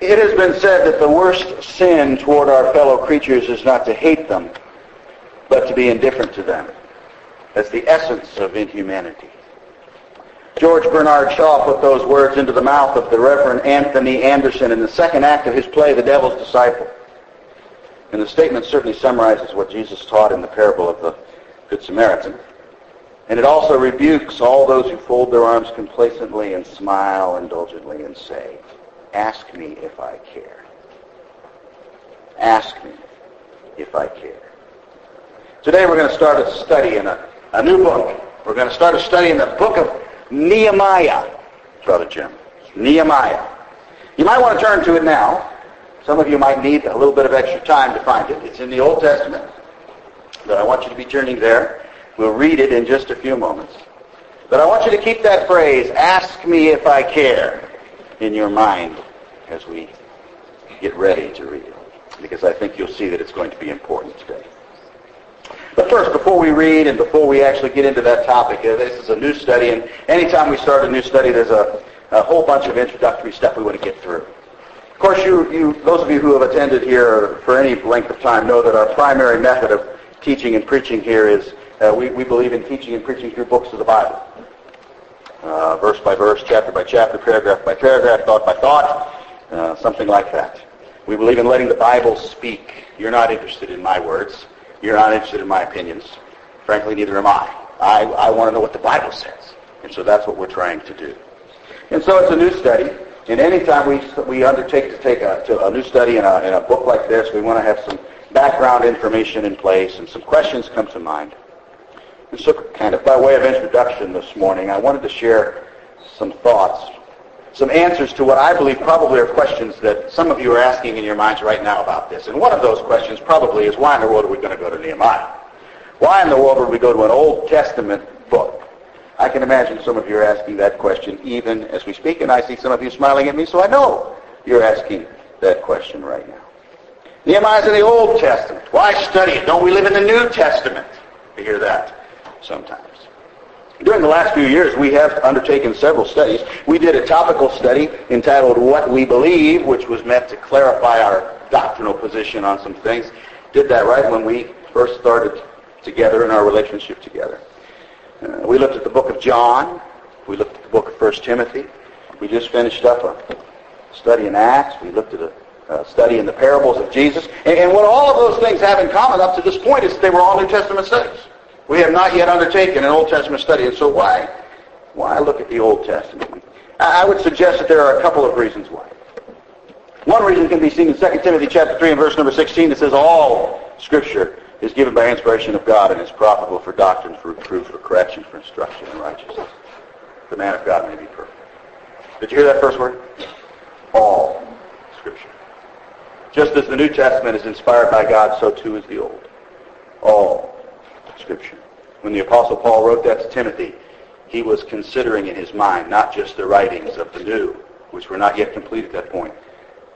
It has been said that the worst sin toward our fellow creatures is not to hate them, but to be indifferent to them. That's the essence of inhumanity. George Bernard Shaw put those words into the mouth of the Reverend Anthony Anderson in the second act of his play, The Devil's Disciple. And the statement certainly summarizes what Jesus taught in the parable of the Good Samaritan. And it also rebukes all those who fold their arms complacently and smile indulgently and say, Ask me if I care. Ask me if I care. Today we're going to start a study in a, a new book. We're going to start a study in the book of Nehemiah. Brother Jim. Nehemiah. You might want to turn to it now. Some of you might need a little bit of extra time to find it. It's in the Old Testament. But I want you to be turning there. We'll read it in just a few moments. But I want you to keep that phrase, ask me if I care, in your mind as we get ready to read it. Because I think you'll see that it's going to be important today. But first, before we read and before we actually get into that topic, uh, this is a new study, and anytime we start a new study, there's a, a whole bunch of introductory stuff we want to get through. Of course, you, you, those of you who have attended here for any length of time know that our primary method of teaching and preaching here is uh, we, we believe in teaching and preaching through books of the Bible. Uh, verse by verse, chapter by chapter, paragraph by paragraph, thought by thought, uh, something like that. We believe in letting the Bible speak. You're not interested in my words. You're not interested in my opinions. Frankly, neither am I. I, I want to know what the Bible says. And so that's what we're trying to do. And so it's a new study. And anytime we, we undertake to take a, to a new study in a, in a book like this, we want to have some background information in place and some questions come to mind. And so kind of by way of introduction this morning, I wanted to share some thoughts, some answers to what I believe probably are questions that some of you are asking in your minds right now about this. And one of those questions probably is, why in the world are we going to go to Nehemiah? Why in the world would we go to an Old Testament book? I can imagine some of you are asking that question even as we speak, and I see some of you smiling at me, so I know you're asking that question right now. Nehemiah's in the Old Testament. Why study it? Don't we live in the New Testament? You hear that sometimes. During the last few years, we have undertaken several studies. We did a topical study entitled What We Believe, which was meant to clarify our doctrinal position on some things. Did that right when we first started together in our relationship together. Uh, we looked at the book of John. We looked at the book of 1 Timothy. We just finished up a study in Acts. We looked at a, study in the parables of Jesus. And, and what all of those things have in common up to this point is that they were all New Testament studies. We have not yet undertaken an Old Testament study, and so why? Why look at the Old Testament? I would suggest that there are a couple of reasons why. One reason can be seen in 2 Timothy chapter 3 and verse number 16 that says all Scripture is given by inspiration of God and is profitable for doctrine, for reproof, for correction, for instruction in righteousness. The man of God may be perfect. Did you hear that first word? All Scripture. Just as the New Testament is inspired by God, so too is the Old. All Scripture. When the Apostle Paul wrote that to Timothy, he was considering in his mind not just the writings of the New, which were not yet complete at that point,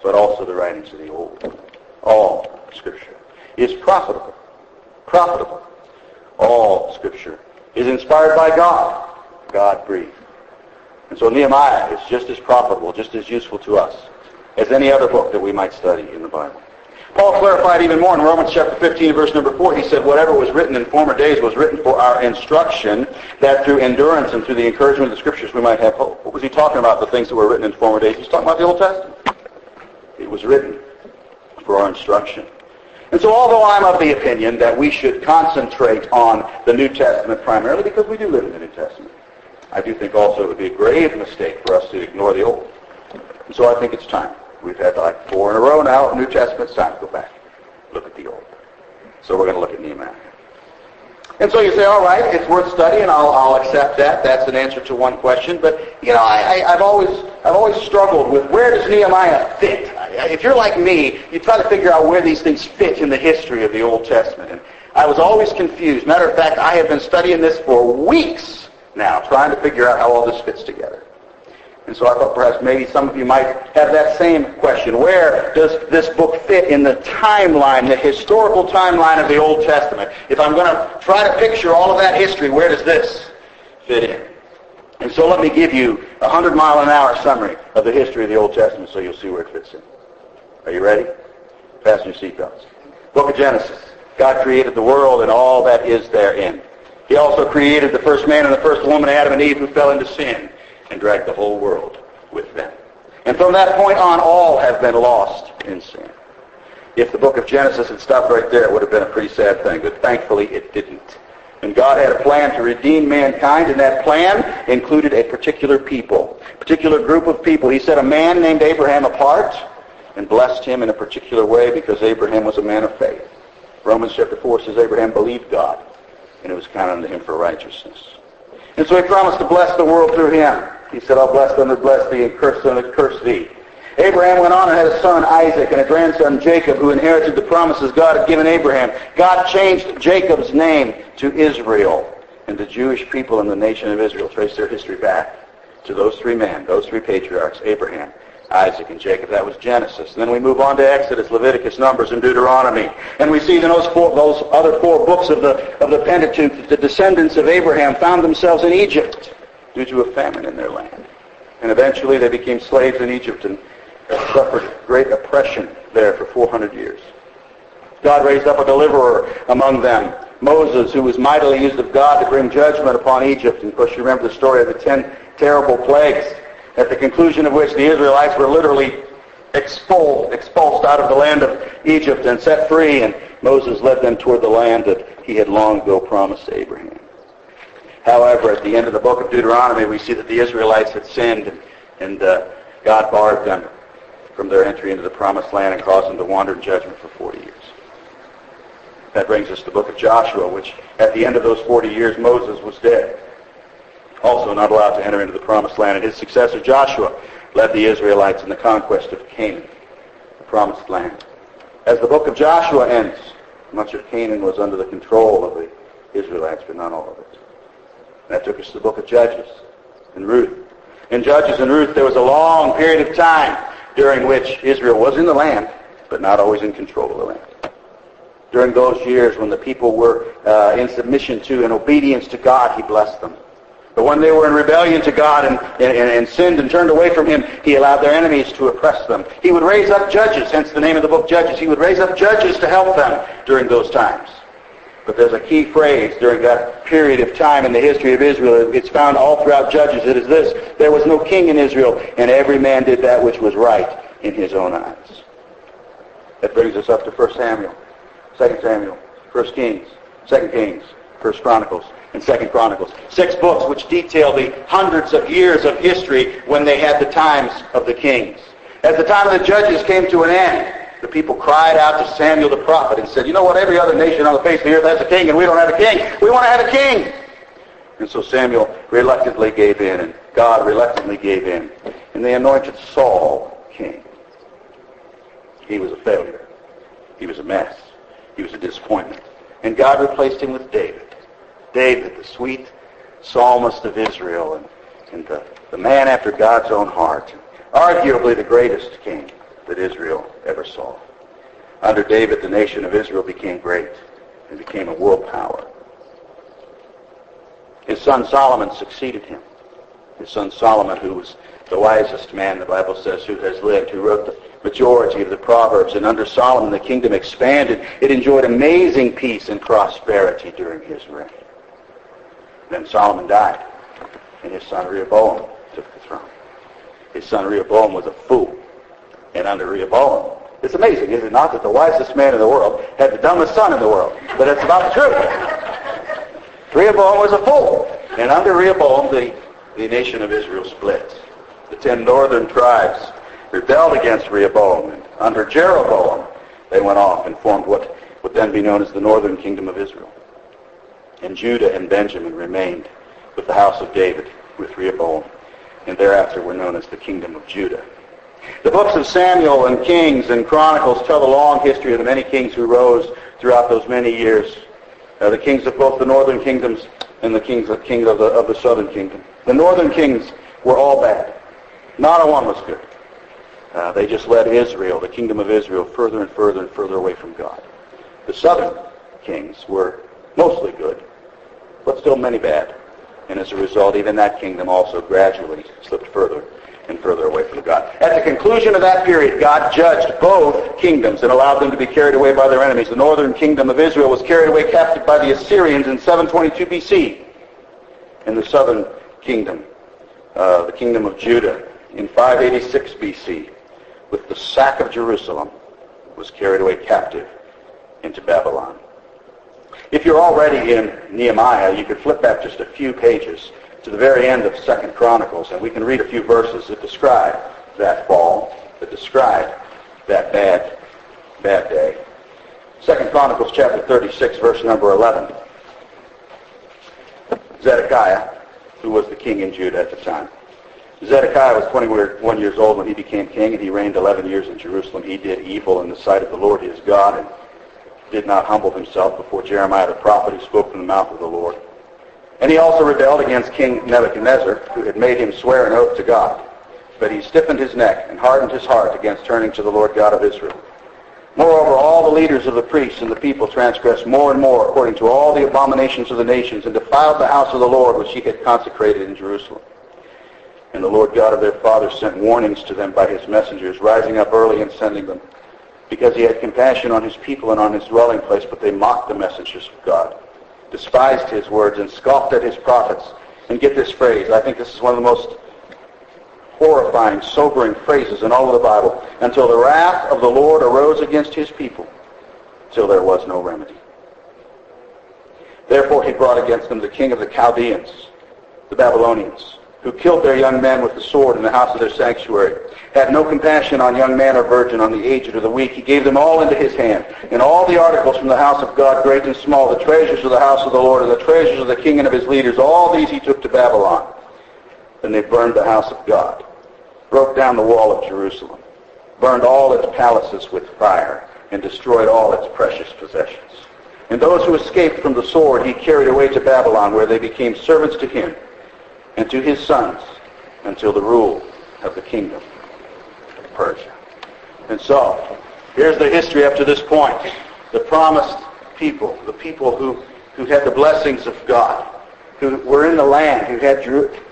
but also the writings of the Old. All Scripture is profitable. Profitable. All Scripture is inspired by God. God breathed. And so Nehemiah is just as profitable, just as useful to us as any other book that we might study in the Bible. Paul clarified even more in Romans chapter 15, verse number 4. He said, whatever was written in former days was written for our instruction, that through endurance and through the encouragement of the Scriptures we might have hope. What was he talking about, the things that were written in former days? He's talking about the Old Testament. It was written for our instruction. And so although I'm of the opinion that we should concentrate on the New Testament primarily because we do live in the New Testament, I do think also it would be a grave mistake for us to ignore the Old. And so I think it's time. We've had like four in a row now. New Testament. It's time to go back. Look at the Old. So we're going to look at Nehemiah. And so you say, all right, it's worth studying. I'll, I'll accept that. That's an answer to one question. But you know, I, I, have always I've always struggled with where does Nehemiah fit. If you're like me, you try to figure out where these things fit in the history of the Old Testament. And I was always confused. Matter of fact, I have been studying this for weeks now, trying to figure out how all this fits together. And so I thought perhaps maybe some of you might have that same question. Where does this book fit in the timeline, the historical timeline of the Old Testament? If I'm going to try to picture all of that history, where does this fit in? And so let me give you a hundred mile an hour summary of the history of the Old Testament so you'll see where it fits in. Are you ready? Fasten your seatbelts. Book of Genesis. God created the world and all that is therein. He also created the first man and the first woman, Adam and Eve, who fell into sin and dragged the whole world with them. And from that point on, all have been lost in sin. If the book of Genesis had stopped right there, it would have been a pretty sad thing, but thankfully it didn't. And God had a plan to redeem mankind, and that plan included a particular people, a particular group of people. He set a man named Abraham apart and blessed him in a particular way because Abraham was a man of faith. Romans chapter 4 says Abraham believed God, and it was counted unto him for righteousness. And so he promised to bless the world through him. He said, I'll bless them that bless thee, and curse them that curse thee. Abraham went on and had a son, Isaac, and a grandson, Jacob, who inherited the promises God had given Abraham. God changed Jacob's name to Israel, and the Jewish people and the nation of Israel trace their history back to those three men, those three patriarchs, Abraham, Isaac, and Jacob. That was Genesis. And then we move on to Exodus, Leviticus, Numbers, and Deuteronomy. And we see in those, four, those other four books of the, of the Pentateuch that the descendants of Abraham found themselves in Egypt due to a famine in their land. And eventually they became slaves in Egypt and suffered great oppression there for 400 years. God raised up a deliverer among them, Moses, who was mightily used of God to bring judgment upon Egypt. And of course, you remember the story of the ten terrible plagues, at the conclusion of which the Israelites were literally expelled, expulsed out of the land of Egypt and set free, and Moses led them toward the land that he had long ago promised Abraham. However, at the end of the book of Deuteronomy, we see that the Israelites had sinned, and, uh, God barred them from their entry into the promised land and caused them to wander in judgment for 40 years. That brings us to the book of Joshua, which at the end of those 40 years, Moses was dead. Also not allowed to enter into the promised land. And his successor, Joshua, led the Israelites in the conquest of Canaan, the promised land. As the book of Joshua ends, much of Canaan was under the control of the Israelites, but not all of it. That took us to the book of Judges and Ruth. In Judges and Ruth, there was a long period of time during which Israel was in the land, but not always in control of the land. During those years when the people were uh, in submission to and obedience to God, he blessed them. But when they were in rebellion to God and, and, and, sinned and turned away from him, he allowed their enemies to oppress them. He would raise up judges, hence the name of the book Judges. He would raise up judges to help them during those times. But there's a key phrase during that period of time in the history of Israel. It's found all throughout Judges. It is this. There was no king in Israel, and every man did that which was right in his own eyes. That brings us up to 1 Samuel, 2 Samuel, 1 Kings, 2 Kings, 1 Chronicles, and 2 Chronicles. Six books which detail the hundreds of years of history when they had the times of the kings. As the time of the judges came to an end, the people cried out to Samuel the prophet and said, you know what, every other nation on the face of the earth has a king and we don't have a king. We want to have a king. And so Samuel reluctantly gave in and God reluctantly gave in. And they anointed Saul king. He was a failure. He was a mess. He was a disappointment. And God replaced him with David. David, the sweet psalmist of Israel and, and the, the man after God's own heart. Arguably the greatest king that Israel ever saw. Under David, the nation of Israel became great and became a world power. His son Solomon succeeded him. His son Solomon, who was the wisest man, the Bible says, who has lived, who wrote the majority of the Proverbs. And under Solomon, the kingdom expanded. It enjoyed amazing peace and prosperity during his reign. Then Solomon died, and his son Rehoboam took the throne. His son Rehoboam was a fool and under Rehoboam. It's amazing, is it not, that the wisest man in the world had the dumbest son in the world. But it's about the truth. Rehoboam was a fool. And under Rehoboam, the, the nation of Israel split. The ten northern tribes rebelled against Rehoboam. And under Jeroboam, they went off and formed what would then be known as the northern kingdom of Israel. And Judah and Benjamin remained with the house of David, with Rehoboam. And thereafter were known as the kingdom of Judah. The books of Samuel and Kings and Chronicles tell the long history of the many kings who rose throughout those many years. Uh, the kings of both the northern kingdoms and the kings of, king of, the, of the southern kingdom. The northern kings were all bad. Not a one was good. Uh, they just led Israel, the kingdom of Israel, further and further and further away from God. The southern kings were mostly good, but still many bad. And as a result, even that kingdom also gradually slipped further and further away from God. At the conclusion of that period, God judged both kingdoms and allowed them to be carried away by their enemies. The northern kingdom of Israel was carried away captive by the Assyrians in 722 BC. And the southern kingdom, uh, the kingdom of Judah, in 586 BC, with the sack of Jerusalem, was carried away captive into Babylon. If you're already in Nehemiah, you could flip back just a few pages to the very end of Second Chronicles, and we can read a few verses that describe that fall, that describe that bad, bad day. Second Chronicles chapter 36, verse number 11. Zedekiah, who was the king in Judah at the time. Zedekiah was 21 years old when he became king, and he reigned 11 years in Jerusalem. He did evil in the sight of the Lord his God, and did not humble himself before Jeremiah the prophet who spoke from the mouth of the Lord. And he also rebelled against King Nebuchadnezzar, who had made him swear an oath to God. But he stiffened his neck and hardened his heart against turning to the Lord God of Israel. Moreover, all the leaders of the priests and the people transgressed more and more according to all the abominations of the nations and defiled the house of the Lord which he had consecrated in Jerusalem. And the Lord God of their fathers sent warnings to them by his messengers, rising up early and sending them, because he had compassion on his people and on his dwelling place, but they mocked the messengers of God despised his words and scoffed at his prophets. And get this phrase. I think this is one of the most horrifying, sobering phrases in all of the Bible. Until the wrath of the Lord arose against his people, till there was no remedy. Therefore he brought against them the king of the Chaldeans, the Babylonians, who killed their young men with the sword in the house of their sanctuary had no compassion on young man or virgin, on the aged or the weak. He gave them all into his hand. And all the articles from the house of God, great and small, the treasures of the house of the Lord, and the treasures of the king and of his leaders, all these he took to Babylon. Then they burned the house of God, broke down the wall of Jerusalem, burned all its palaces with fire, and destroyed all its precious possessions. And those who escaped from the sword he carried away to Babylon, where they became servants to him and to his sons until the rule of the kingdom of Persia. And so, here's the history up to this point. The promised people, the people who, who had the blessings of God, who were in the land, who had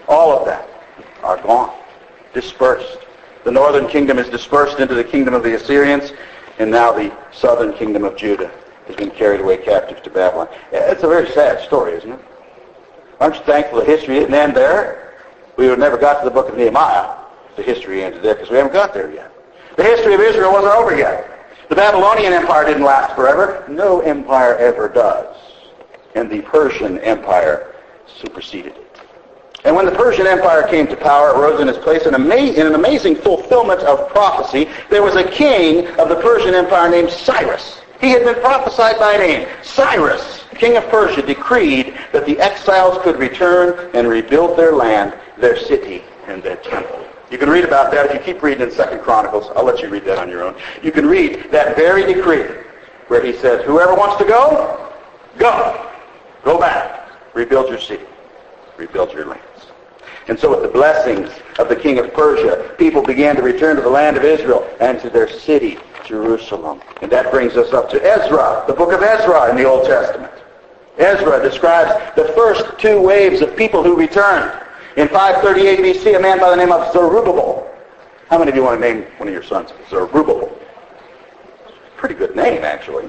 all of that, are gone, dispersed. The northern kingdom is dispersed into the kingdom of the Assyrians, and now the southern kingdom of Judah has been carried away captive to Babylon. It's a very sad story, isn't it? Aren't you thankful that history didn't end there? We would have never got to the book of Nehemiah the history ended there because we haven't got there yet. The history of Israel wasn't over yet. The Babylonian Empire didn't last forever. No empire ever does. And the Persian Empire superseded it. And when the Persian Empire came to power, it rose in its place in, ama- in an amazing fulfillment of prophecy. There was a king of the Persian Empire named Cyrus. He had been prophesied by name. Cyrus, king of Persia, decreed that the exiles could return and rebuild their land, their city, and their temple. You can read about that if you keep reading in Second Chronicles. I'll let you read that on your own. You can read that very decree where he says, whoever wants to go, go. Go back. Rebuild your city. Rebuild your lands. And so with the blessings of the king of Persia, people began to return to the land of Israel and to their city, Jerusalem. And that brings us up to Ezra, the book of Ezra in the Old Testament. Ezra describes the first two waves of people who returned. In 538 BC, a man by the name of Zerubbabel. How many of you want to name one of your sons Zerubbabel? Pretty good name, actually.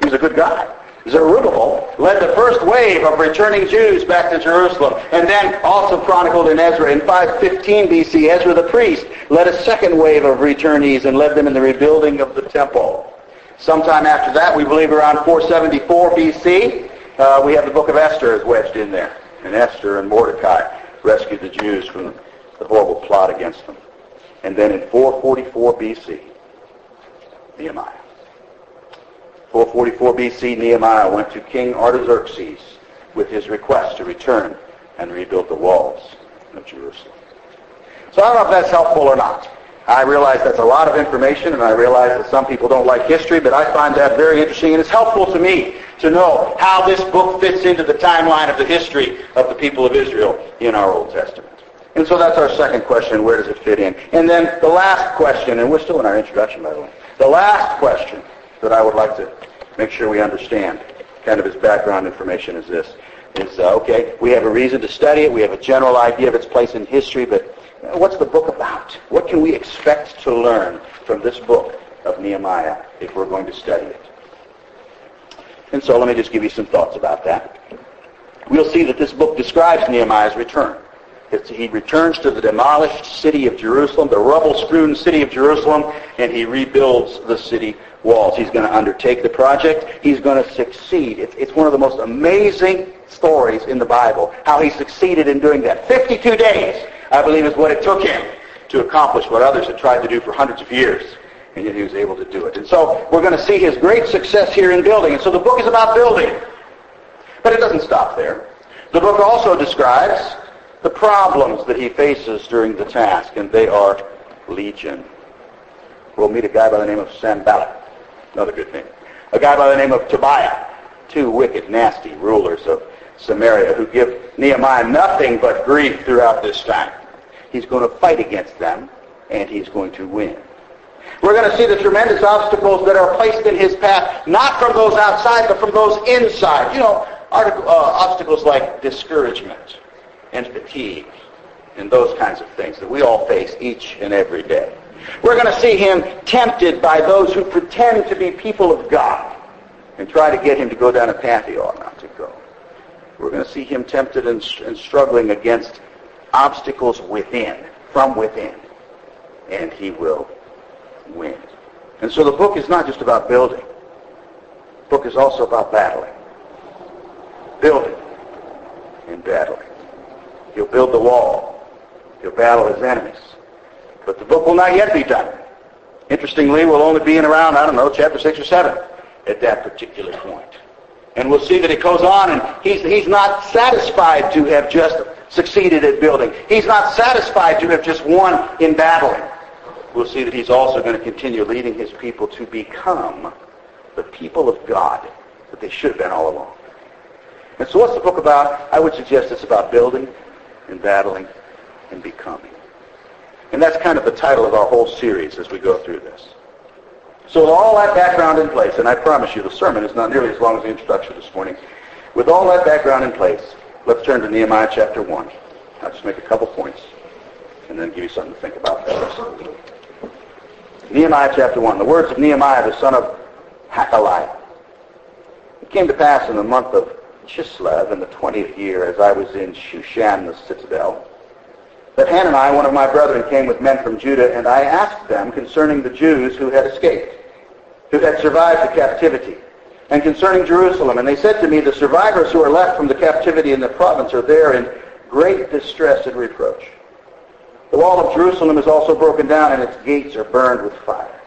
He was a good guy. Zerubbabel led the first wave of returning Jews back to Jerusalem. And then also chronicled in Ezra in 515 BC, Ezra the priest led a second wave of returnees and led them in the rebuilding of the temple. Sometime after that, we believe around 474 BC, uh, we have the book of Esther is wedged in there. And Esther and Mordecai rescued the Jews from the horrible plot against them. And then in 444 BC, Nehemiah. 444 BC, Nehemiah went to King Artaxerxes with his request to return and rebuild the walls of Jerusalem. So I don't know if that's helpful or not. I realize that's a lot of information, and I realize that some people don't like history, but I find that very interesting, and it's helpful to me to know how this book fits into the timeline of the history of the people of Israel in our Old Testament. And so that's our second question, where does it fit in? And then the last question, and we're still in our introduction, by the way. The last question that I would like to make sure we understand, kind of as background information, is this. is, uh, okay, we have a reason to study it. We have a general idea of its place in history, but what's the book about? What can we expect to learn from this book of Nehemiah if we're going to study it? And so let me just give you some thoughts about that. We'll see that this book describes Nehemiah's return. It's, he returns to the demolished city of Jerusalem, the rubble-strewn city of Jerusalem, and he rebuilds the city walls. He's going to undertake the project. He's going to succeed. It's, it's one of the most amazing stories in the Bible, how he succeeded in doing that. 52 days, I believe, is what it took him to accomplish what others had tried to do for hundreds of years. And yet he was able to do it. And so we're going to see his great success here in building. And so the book is about building. But it doesn't stop there. The book also describes the problems that he faces during the task, and they are legion. We'll meet a guy by the name of Sanballat, another good name. A guy by the name of Tobiah, two wicked, nasty rulers of Samaria who give Nehemiah nothing but grief throughout this time. He's going to fight against them, and he's going to win. We're going to see the tremendous obstacles that are placed in his path, not from those outside, but from those inside. You know, article, uh, obstacles like discouragement and fatigue and those kinds of things that we all face each and every day. We're going to see him tempted by those who pretend to be people of God and try to get him to go down a path he ought not to go. We're going to see him tempted and, and struggling against obstacles within, from within, and he will win. And so the book is not just about building. The book is also about battling. Building and battling. He'll build the wall. He'll battle his enemies. But the book will not yet be done. Interestingly, we'll only be in around, I don't know, chapter 6 or 7 at that particular point. And we'll see that it goes on, and he's, he's not satisfied to have just succeeded at building. He's not satisfied to have just won in battling. We'll see that he's also going to continue leading his people to become the people of God that they should have been all along. And so what's the book about? I would suggest it's about building and battling and becoming. And that's kind of the title of our whole series as we go through this. So with all that background in place, and I promise you the sermon is not nearly as long as the introduction this morning. With all that background in place, let's turn to Nehemiah chapter 1. I'll just make a couple points and then give you something to think about. Nehemiah chapter 1. The words of Nehemiah, the son of Hachaliah. It came to pass in the month of Chislev in the 20th year as I was in Shushan, the citadel, that Hanani, one of my brethren, came with men from Judah, and I asked them concerning the Jews who had escaped, who had survived the captivity, and concerning Jerusalem. And they said to me, the survivors who are left from the captivity in the province are there in great distress and reproach. The wall of Jerusalem is also broken down, and its gates are burned with fire.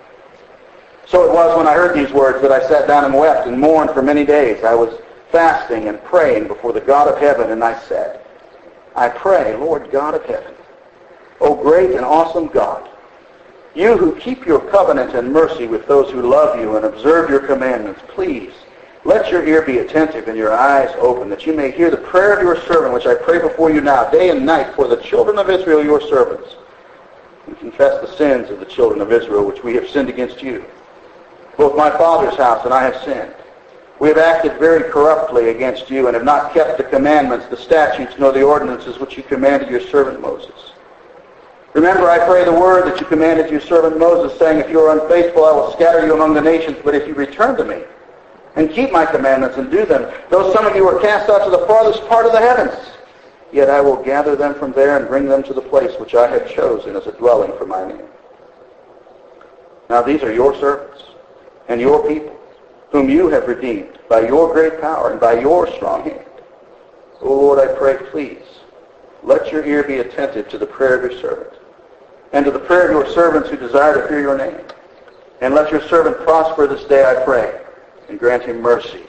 So it was when I heard these words that I sat down and wept and mourned for many days. I was fasting and praying before the God of heaven, and I said, I pray, Lord God of heaven, O great and awesome God, you who keep your covenant and mercy with those who love you and observe your commandments, please let your ear be attentive and your eyes open, that you may hear the prayer of your servant, which I pray before you now, day and night, for the children of Israel, your servants, and confess the sins of the children of Israel, which we have sinned against you. Both my father's house and I have sinned. We have acted very corruptly against you and have not kept the commandments, the statutes, nor the ordinances which you commanded your servant Moses. Remember, I pray the word that you commanded your servant Moses, saying, If you are unfaithful, I will scatter you among the nations, but if you return to me and keep my commandments and do them, though some of you are cast out to the farthest part of the heavens, yet I will gather them from there and bring them to the place which I have chosen as a dwelling for my name. Now these are your servants and your people whom you have redeemed by your great power and by your strong hand. O Lord, I pray, please, let your ear be attentive to the prayer of your servant and to the prayer of your servants who desire to hear your name. And let your servant prosper this day, I pray, and grant him mercy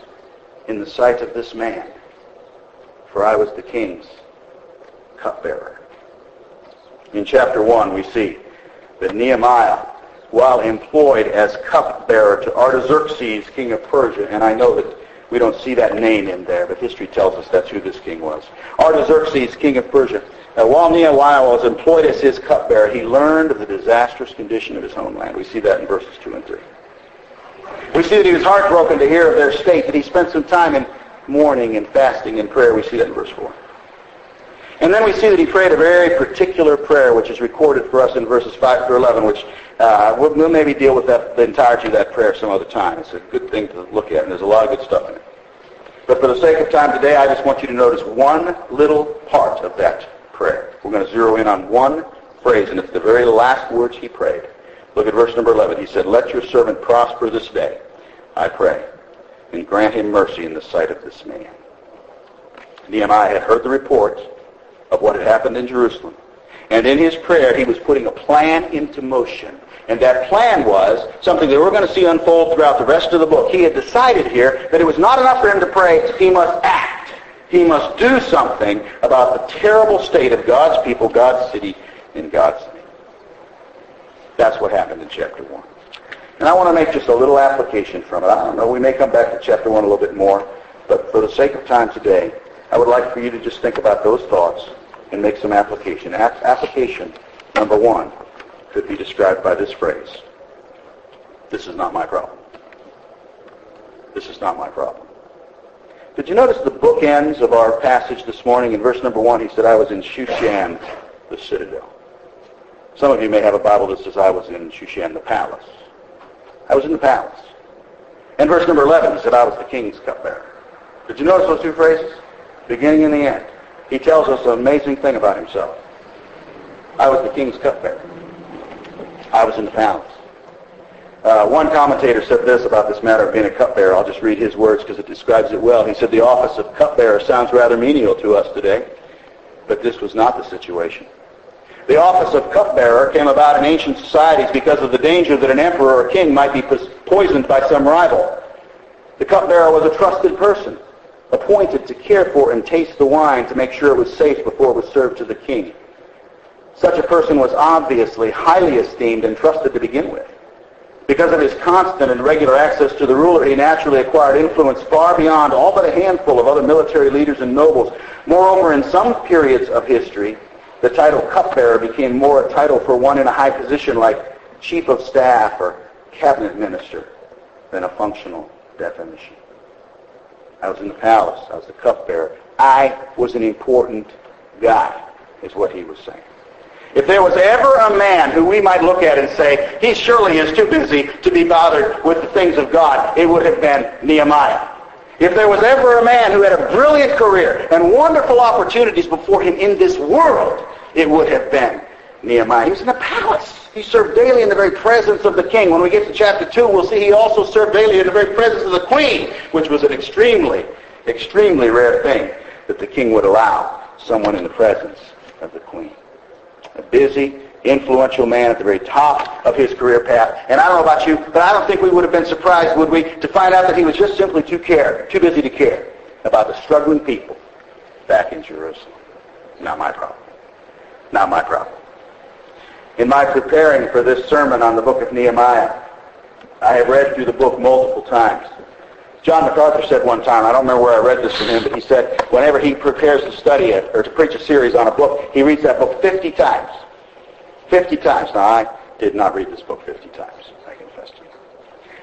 in the sight of this man. For I was the king's cupbearer. In chapter 1, we see that Nehemiah while employed as cupbearer to Artaxerxes, king of Persia. And I know that we don't see that name in there, but history tells us that's who this king was. Artaxerxes, king of Persia. Now, while Nehemiah was employed as his cupbearer, he learned of the disastrous condition of his homeland. We see that in verses 2 and 3. We see that he was heartbroken to hear of their state, that he spent some time in mourning and fasting and prayer. We see that in verse 4. And then we see that he prayed a very particular prayer, which is recorded for us in verses 5 through 11, which uh, we'll, we'll, maybe deal with that, the entirety of that prayer some other time. It's a good thing to look at, and there's a lot of good stuff in it. But for the sake of time today, I just want you to notice one little part of that prayer. We're going to zero in on one phrase, and it's the very last words he prayed. Look at verse number 11. He said, Let your servant prosper this day, I pray, and grant him mercy in the sight of this man. Nehemiah had heard the report of what had happened in Jerusalem. And in his prayer, he was putting a plan into motion. And that plan was something that we're going to see unfold throughout the rest of the book. He had decided here that it was not enough for him to pray. He must act. He must do something about the terrible state of God's people, God's city, and God's name. That's what happened in chapter 1. And I want to make just a little application from it. I don't know, we may come back to chapter 1 a little bit more, but for the sake of time today, I would like for you to just think about those thoughts and make some application. Application number one could be described by this phrase. This is not my problem. This is not my problem. Did you notice the bookends of our passage this morning? In verse number one, he said, I was in Shushan, the citadel. Some of you may have a Bible that says, I was in Shushan, the palace. I was in the palace. In verse number 11, he said, I was the king's cupbearer. Did you notice those two phrases? Beginning and the end he tells us an amazing thing about himself. I was the king's cupbearer. I was in the palace. Uh, one commentator said this about this matter of being a cupbearer. I'll just read his words because it describes it well. He said, the office of cupbearer sounds rather menial to us today, but this was not the situation. The office of cupbearer came about in ancient societies because of the danger that an emperor or king might be poisoned by some rival. The cupbearer was a trusted person appointed to care for and taste the wine to make sure it was safe before it was served to the king. Such a person was obviously highly esteemed and trusted to begin with. Because of his constant and regular access to the ruler, he naturally acquired influence far beyond all but a handful of other military leaders and nobles. Moreover, in some periods of history, the title cupbearer became more a title for one in a high position like chief of staff or cabinet minister than a functional definition. I was in the palace. I was the cupbearer. I was an important guy, is what he was saying. If there was ever a man who we might look at and say, he surely is too busy to be bothered with the things of God, it would have been Nehemiah. If there was ever a man who had a brilliant career and wonderful opportunities before him in this world, it would have been Nehemiah. He was in the palace. He served daily in the very presence of the king. When we get to chapter 2, we'll see he also served daily in the very presence of the queen, which was an extremely, extremely rare thing that the king would allow someone in the presence of the queen. A busy, influential man at the very top of his career path. And I don't know about you, but I don't think we would have been surprised, would we, to find out that he was just simply too care, too busy to care about the struggling people back in Jerusalem. Not my problem. Not my problem. In my preparing for this sermon on the book of Nehemiah, I have read through the book multiple times. John MacArthur said one time, I don't remember where I read this from him, but he said whenever he prepares to study it or to preach a series on a book, he reads that book 50 times. 50 times. Now, I did not read this book 50 times, I confess to you.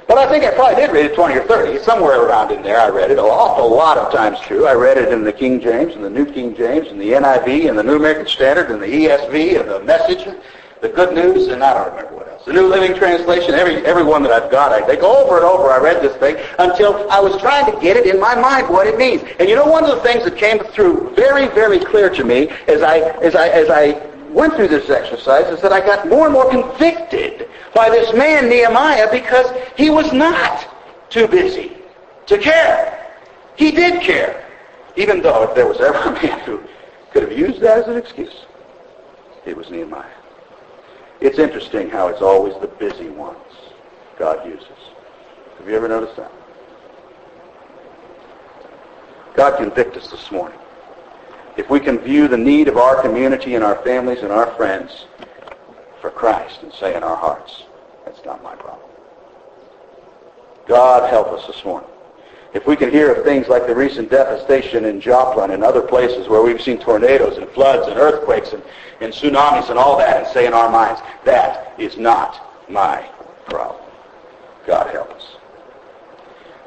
But I think I probably did read it 20 or 30. Somewhere around in there I read it. An awful lot of times true. I read it in the King James and the New King James and the NIV and the New American Standard and the ESV and the Message the good news, and I don't remember what else. The New Living Translation, every, every one that I've got, I think over and over I read this thing until I was trying to get it in my mind what it means. And you know one of the things that came through very, very clear to me as I, as I, as I went through this exercise is that I got more and more convicted by this man Nehemiah because he was not too busy to care. He did care. Even though if there was ever a man who could have used that as an excuse, it was Nehemiah. It's interesting how it's always the busy ones God uses. Have you ever noticed that? God convict us this morning. If we can view the need of our community and our families and our friends for Christ and say in our hearts, that's not my problem. God help us this morning. If we can hear of things like the recent devastation in Joplin and other places where we've seen tornadoes and floods and earthquakes and, and tsunamis and all that and say in our minds, that is not my problem. God help us.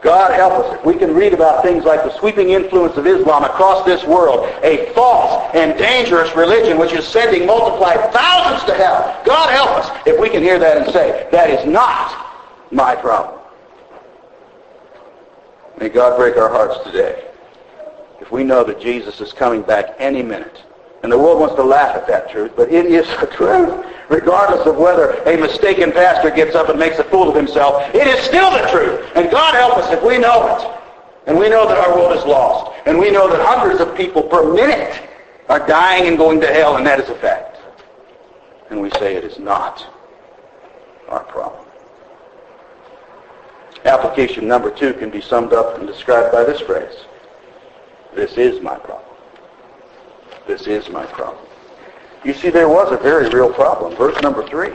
God help us if we can read about things like the sweeping influence of Islam across this world, a false and dangerous religion which is sending multiplied thousands to hell. God help us if we can hear that and say, that is not my problem. May God break our hearts today if we know that Jesus is coming back any minute. And the world wants to laugh at that truth, but it is the truth. Regardless of whether a mistaken pastor gets up and makes a fool of himself, it is still the truth. And God help us if we know it. And we know that our world is lost. And we know that hundreds of people per minute are dying and going to hell, and that is a fact. And we say it is not our problem. Application number two can be summed up and described by this phrase. This is my problem. This is my problem. You see, there was a very real problem. Verse number three.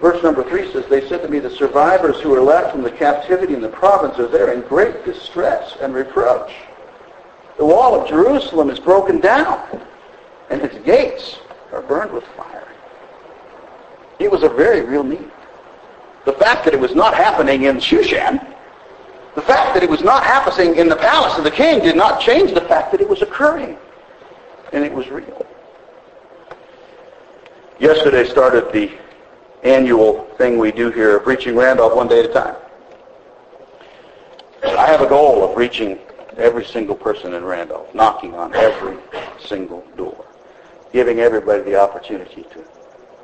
Verse number three says, They said to me, the survivors who were left from the captivity in the province are there in great distress and reproach. The wall of Jerusalem is broken down, and its gates are burned with fire. It was a very real need. The fact that it was not happening in Shushan, the fact that it was not happening in the palace of the king did not change the fact that it was occurring. And it was real. Yesterday started the annual thing we do here of reaching Randolph one day at a time. I have a goal of reaching every single person in Randolph, knocking on every single door, giving everybody the opportunity to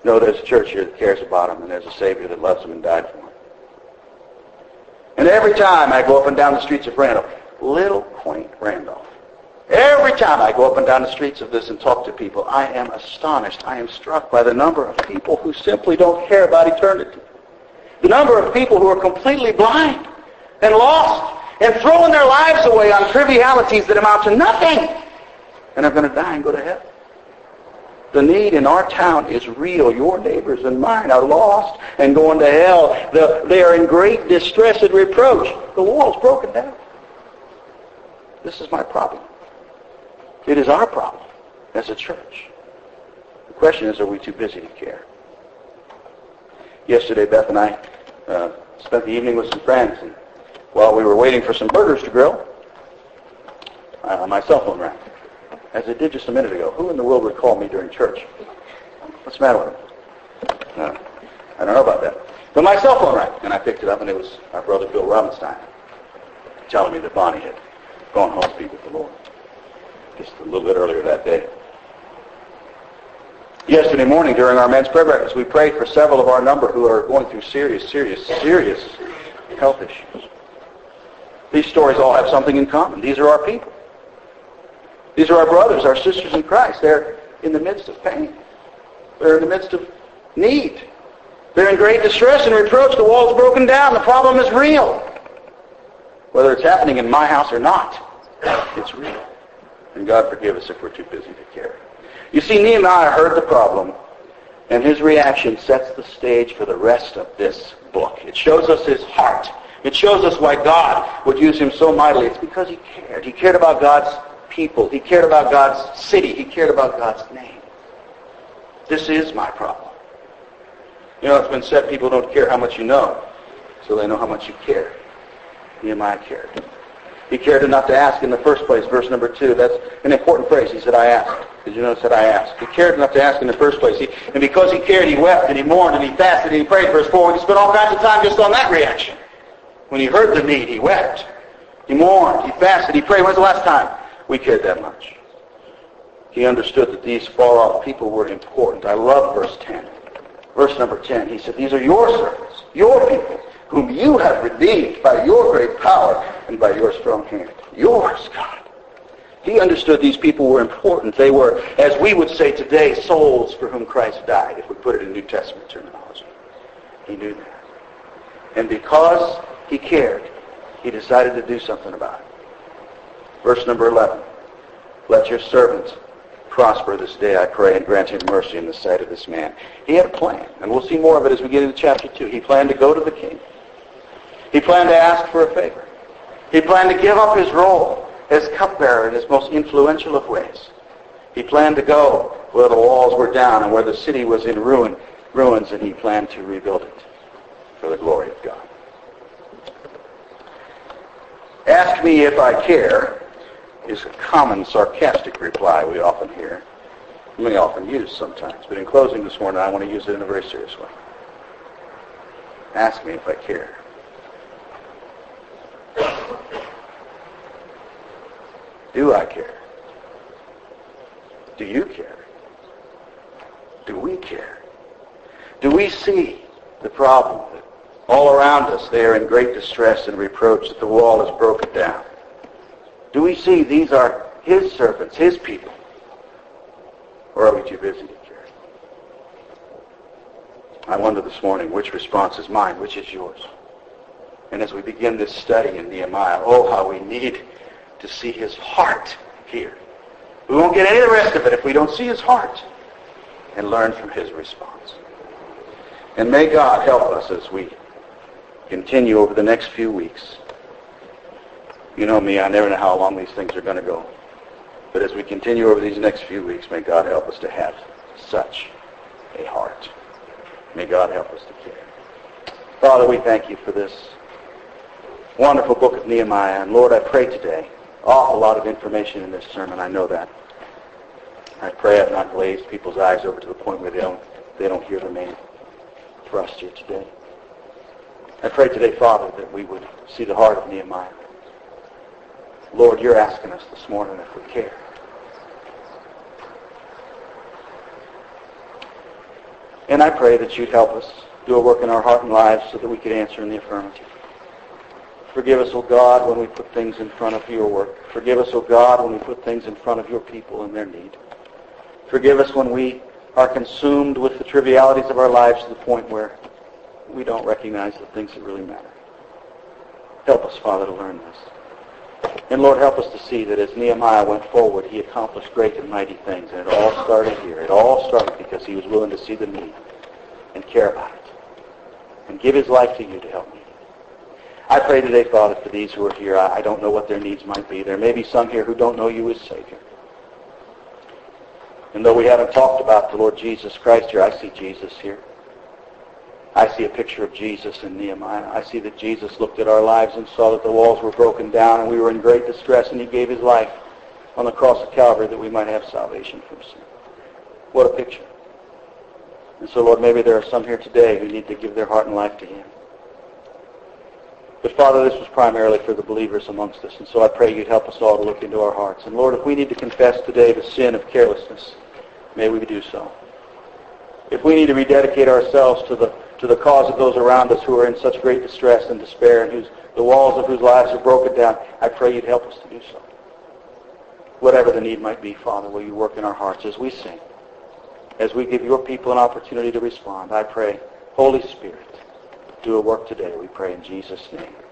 know there's a church here that cares about them and there's a Savior that loves them and died for them. And every time I go up and down the streets of Randolph, little quaint Randolph, every time I go up and down the streets of this and talk to people, I am astonished. I am struck by the number of people who simply don't care about eternity. The number of people who are completely blind and lost and throwing their lives away on trivialities that amount to nothing and are going to die and go to hell. The need in our town is real. Your neighbors and mine are lost and going to hell. The, they are in great distress and reproach. The wall's broken down. This is my problem. It is our problem as a church. The question is, are we too busy to care? Yesterday, Beth and I uh, spent the evening with some friends, and while we were waiting for some burgers to grill, uh, my cell phone rang as it did just a minute ago. Who in the world would call me during church? What's the matter with him? No, I don't know about that. But my cell phone rang, and I picked it up, and it was our brother Bill Robinstein telling me that Bonnie had gone home to be with the Lord just a little bit earlier that day. Yesterday morning during our men's prayer breakfast, we prayed for several of our number who are going through serious, serious, serious health issues. These stories all have something in common. These are our people. These are our brothers, our sisters in Christ. They're in the midst of pain. They're in the midst of need. They're in great distress and reproach. The wall's broken down. The problem is real. Whether it's happening in my house or not, it's real. And God forgive us if we're too busy to care. You see, Nehemiah heard the problem, and his reaction sets the stage for the rest of this book. It shows us his heart. It shows us why God would use him so mightily. It's because he cared. He cared about God's people. He cared about God's city. He cared about God's name. This is my problem. You know, it's been said people don't care how much you know, so they know how much you care. Nehemiah cared. He cared enough to ask in the first place, verse number two. That's an important phrase. He said, I asked. Did you notice that I asked? He cared enough to ask in the first place. He, and because he cared, he wept and he mourned and he fasted and he prayed. Verse 4, we spent all kinds of time just on that reaction. When he heard the need, he wept. He mourned. He fasted. He prayed. When's the last time? we cared that much. He understood that these far-off people were important. I love verse 10. Verse number 10, he said, These are your servants, your people, whom you have redeemed by your great power and by your strong hand. Yours, God. He understood these people were important. They were, as we would say today, souls for whom Christ died, if we put it in New Testament terminology. He knew that. And because he cared, he decided to do something about it. Verse number 11. Let your servant prosper this day, I pray, and grant him mercy in the sight of this man. He had a plan, and we'll see more of it as we get into chapter 2. He planned to go to the king. He planned to ask for a favor. He planned to give up his role as cupbearer in his most influential of ways. He planned to go where the walls were down and where the city was in ruin, ruins, and he planned to rebuild it for the glory of God. Ask me if I care is a common sarcastic reply we often hear. We often use sometimes. But in closing this morning, I want to use it in a very serious way. Ask me if I care. Do I care? Do you care? Do we care? Do we see the problem that all around us they are in great distress and reproach that the wall is broken down? Do we see these are his servants, his people? Or are we too busy to care? I wonder this morning which response is mine, which is yours. And as we begin this study in Nehemiah, oh, how we need to see his heart here. We won't get any of the rest of it if we don't see his heart and learn from his response. And may God help us as we continue over the next few weeks. You know me, I never know how long these things are going to go. But as we continue over these next few weeks, may God help us to have such a heart. May God help us to care. Father, we thank you for this wonderful book of Nehemiah. And Lord, I pray today, awful lot of information in this sermon. I know that. I pray I've not glazed people's eyes over to the point where they don't, they don't hear the main thrust here today. I pray today, Father, that we would see the heart of Nehemiah. Lord, you're asking us this morning if we care. And I pray that you'd help us do a work in our heart and lives so that we could answer in the affirmative. Forgive us, O God, when we put things in front of your work. Forgive us, O God, when we put things in front of your people and their need. Forgive us when we are consumed with the trivialities of our lives to the point where we don't recognize the things that really matter. Help us, Father, to learn this. And Lord, help us to see that as Nehemiah went forward, he accomplished great and mighty things. And it all started here. It all started because he was willing to see the need and care about it. And give his life to you to help me. I pray today, Father, for these who are here. I don't know what their needs might be. There may be some here who don't know you as Savior. And though we haven't talked about the Lord Jesus Christ here, I see Jesus here. I see a picture of Jesus in Nehemiah. I see that Jesus looked at our lives and saw that the walls were broken down and we were in great distress and he gave his life on the cross of Calvary that we might have salvation from sin. What a picture. And so, Lord, maybe there are some here today who need to give their heart and life to him. But Father, this was primarily for the believers amongst us. And so I pray you'd help us all to look into our hearts. And Lord, if we need to confess today the sin of carelessness, May we do so. If we need to rededicate ourselves to the, to the cause of those around us who are in such great distress and despair and whose, the walls of whose lives are broken down, I pray you'd help us to do so. Whatever the need might be, Father, will you work in our hearts as we sing, as we give your people an opportunity to respond. I pray, Holy Spirit, do a work today, we pray in Jesus' name.